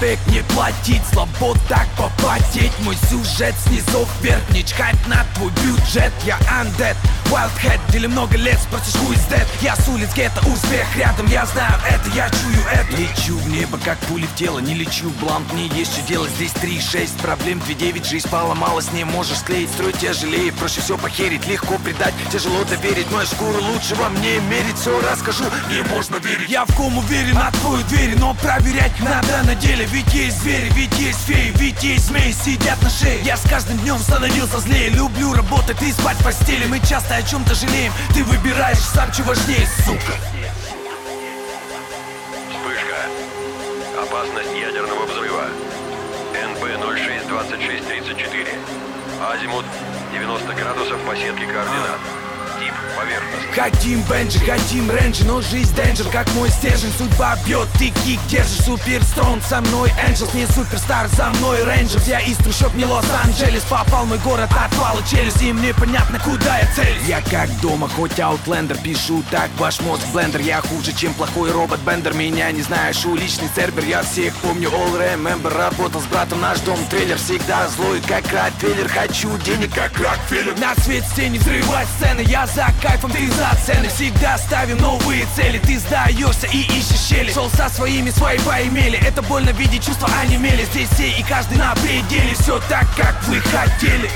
За респект не платить, слабо так попотеть Мой сюжет снизу вверх, не чхать на твой бюджет. Я undead, wildhead, деле много лет, спросишь who is dead? Я с улиц гетто, успех рядом, я знаю это, я чую это. Лечу в небо, как пули в тело, не лечу. Блант, мне есть что делать Здесь 3-6, проблем 2-9, жизнь поломалась, не можешь склеить Строить тяжелее, проще все похерить, легко предать, тяжело доверить. Моя шкура лучше во мне мерить, все расскажу, мне можно верить. Я в ком уверен, открою двери, но проверять надо на деле Ведь есть звери, ведь есть феи, ведь есть змеи, сидят на шее Я с каждым днем становился злее, люблю работать и спать в постели Мы часто о чем-то жалеем, ты выбираешь сам, что важнее, сука Вспышка. Опасность ядерного взрыва. НП 062634. Азимут 90 градусов по сетке координат. Тип поверхностный. Хотим Бенджи, хотим Рэнджи, но жизнь денджер, как мой стержень Судьба бьет, ты кик держишь, супер строн Со мной. Энджелс, не суперстар, за мной Рейнджерс. Я из трущоб, не Лос-Анджелес. Попал мой город, отвала челюсть. Им непонятно, куда я целюсь. Я как дома, хоть аутлендер Пишу так, ваш мозг блендер Я хуже, чем плохой робот Бендер. Меня не знаешь, уличный сервер. Я всех помню, all remember. Работал с братом, наш дом трейлер. Всегда злой, как ротвейлер. Хочу денег, как Рокфеллер. На свет стене взрывать сцены. Я за кайфом, ты за цены. Всегда ставим новые цели. Ты сдаешься и ищешь щели. Шел со своими, свои поимели Это больно видеть, чувства онемели Здесь все и каждый на пределе. Все так, как вы хотели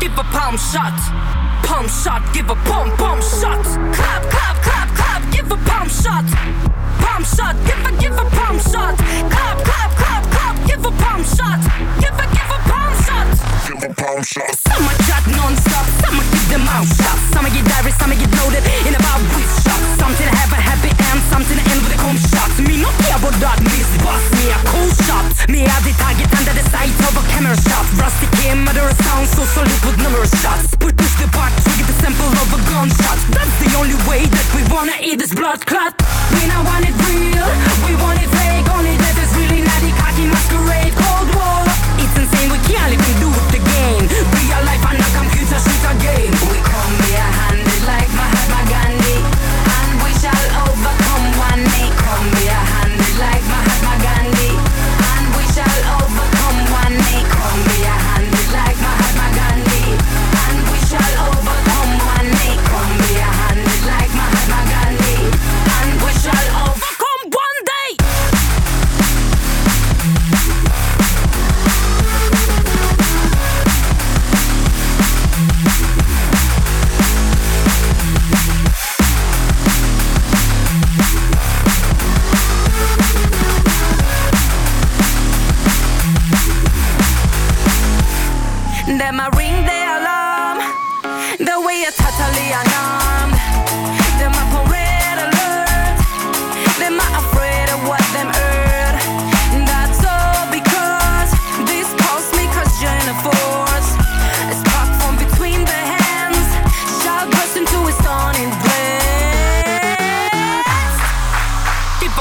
give a palm shot. Palm shot, give a palm, palm shot. Clap, clap, clap, clap, give a palm shot. Palm shot, give a, give a palm shot. Clap, clap, clap, clap, give a palm shot. Give a, give a palm shut Give a palm shot. Summer chat non-stop Summer keep their mouth shut Summer get diary, summer get loaded In about with shot. Something have a happy end Something end with a home shot Me not care about that Miss boss. Me a cool shot. Me a the target under the sight of a camera shot. Rusty came under a sound So solid with numerous shots. Put push the back Get the sample of a gunshot. That's the only way that we wanna eat this blood clot. We not want it real We want it fake. Only that is really not cocky masquerade. Cold War everything we ya' let me do it.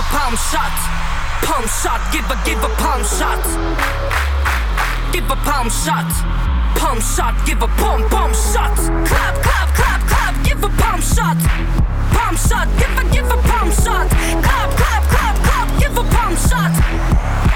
Palm shot, Palm shot. give a, give a palm shot. Give a palm shot. Palm shot, give a palm, palm shot. Clap, clap, clap, clap, give a palm shot. Palm shot, give a, give a palm shot. Clap, clap, clap, clap, give a palm shot.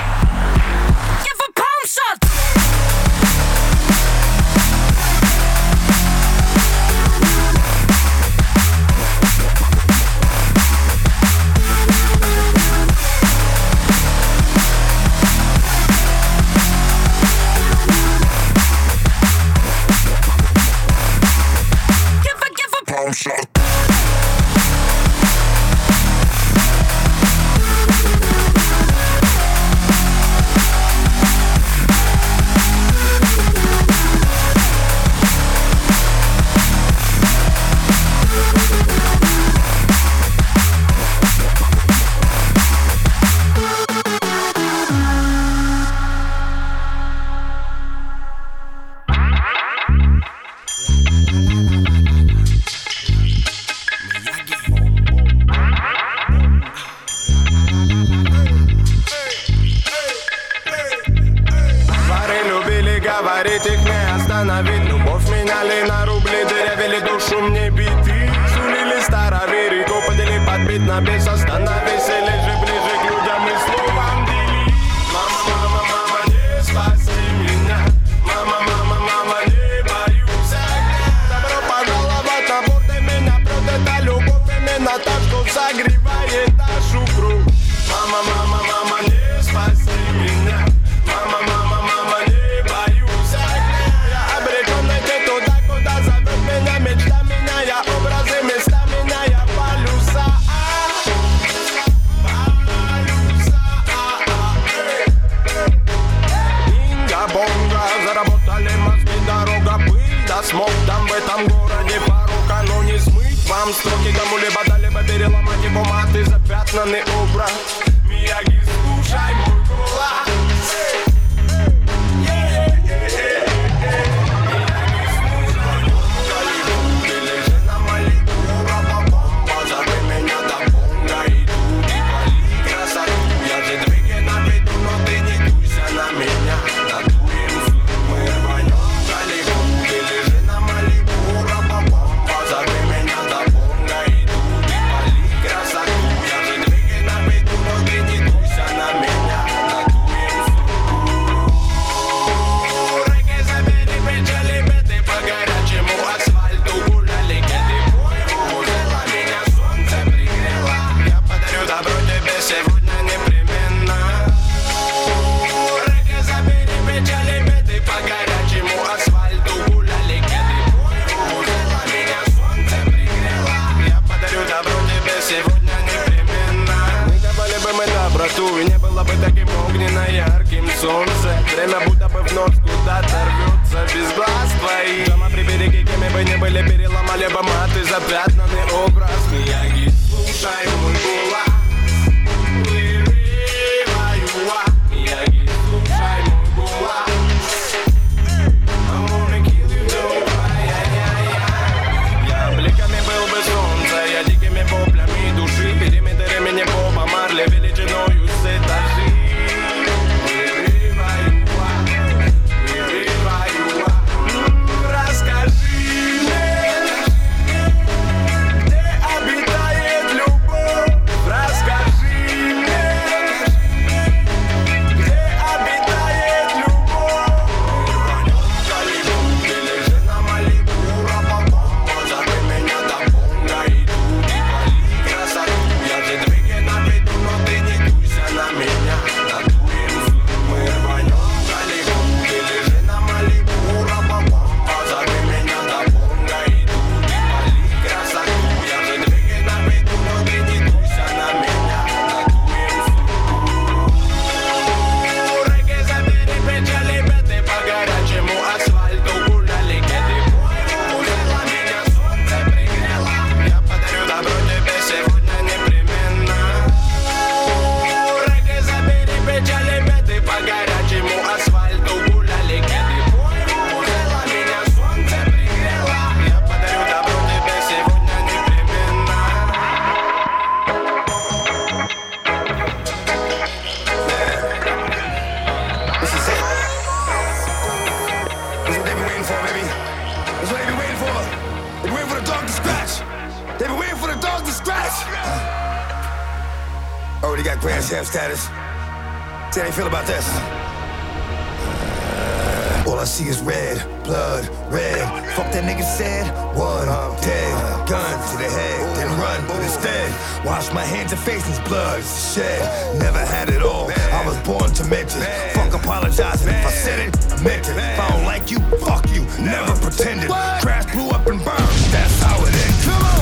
One, dead. Gun to the head, then run. But instead, wash my hands and face in blood. Shed. Never had it all. I was born to mention. Fuck apologizing. If I said it, I meant it. If I don't like you, fuck you. Never pretended. Grass blew up and burned. That's how it ends.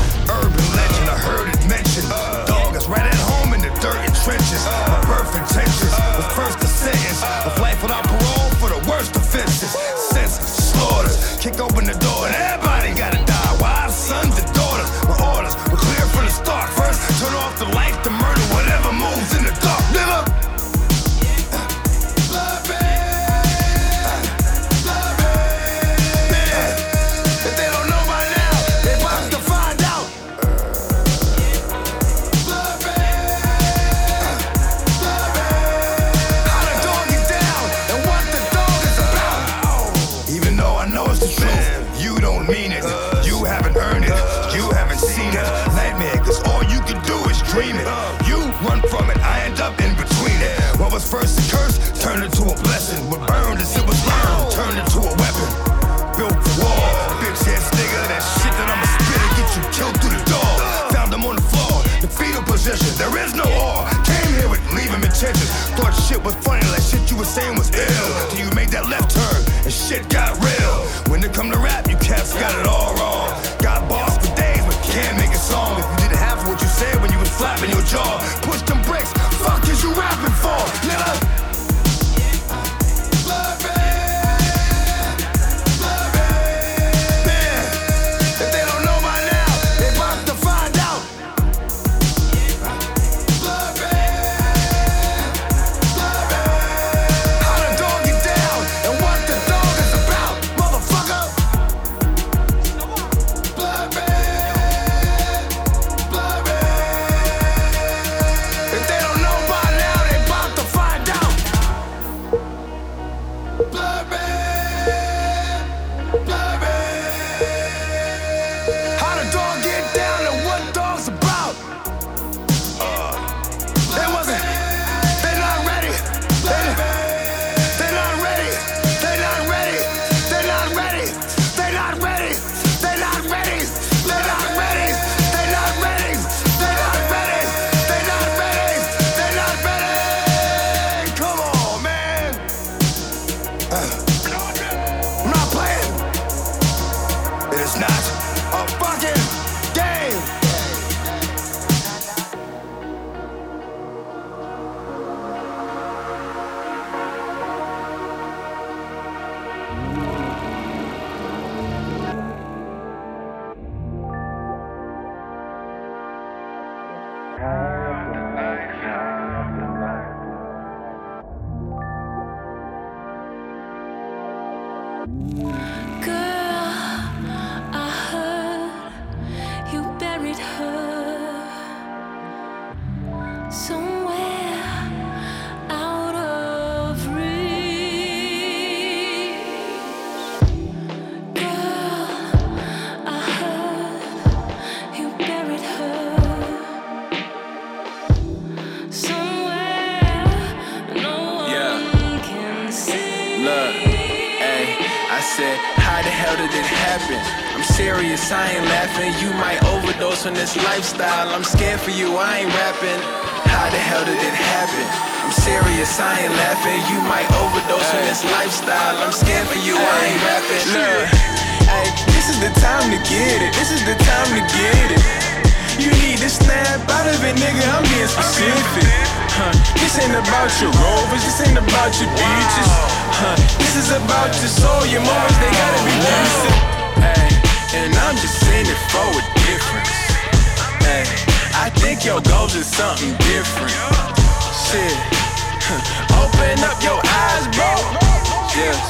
Saying was ill. Till you made that left turn and shit got real. When it come to rap, you cats got it all It's not. Look, Hey, I said, how the hell did it happen? I'm serious, I ain't laughing. You might overdose on this lifestyle. I'm scared for you, I ain't rapping. How the hell did it happen? I'm serious, I ain't laughing. You might overdose on this lifestyle. I'm scared for you, I ain't rapping. Look, hey, this is the time to get it. This is the time to get it. You need to snap out of it, nigga. I'm being specific. Huh. This ain't about your rovers, this ain't about your beaches. Huh. This is about your soul, your moments, they gotta be decent. Hey, and I'm just in it for a difference. Hey, I think your goals is something different. Shit, open up your eyes, bro. Yes,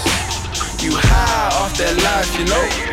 you high off that life, you know.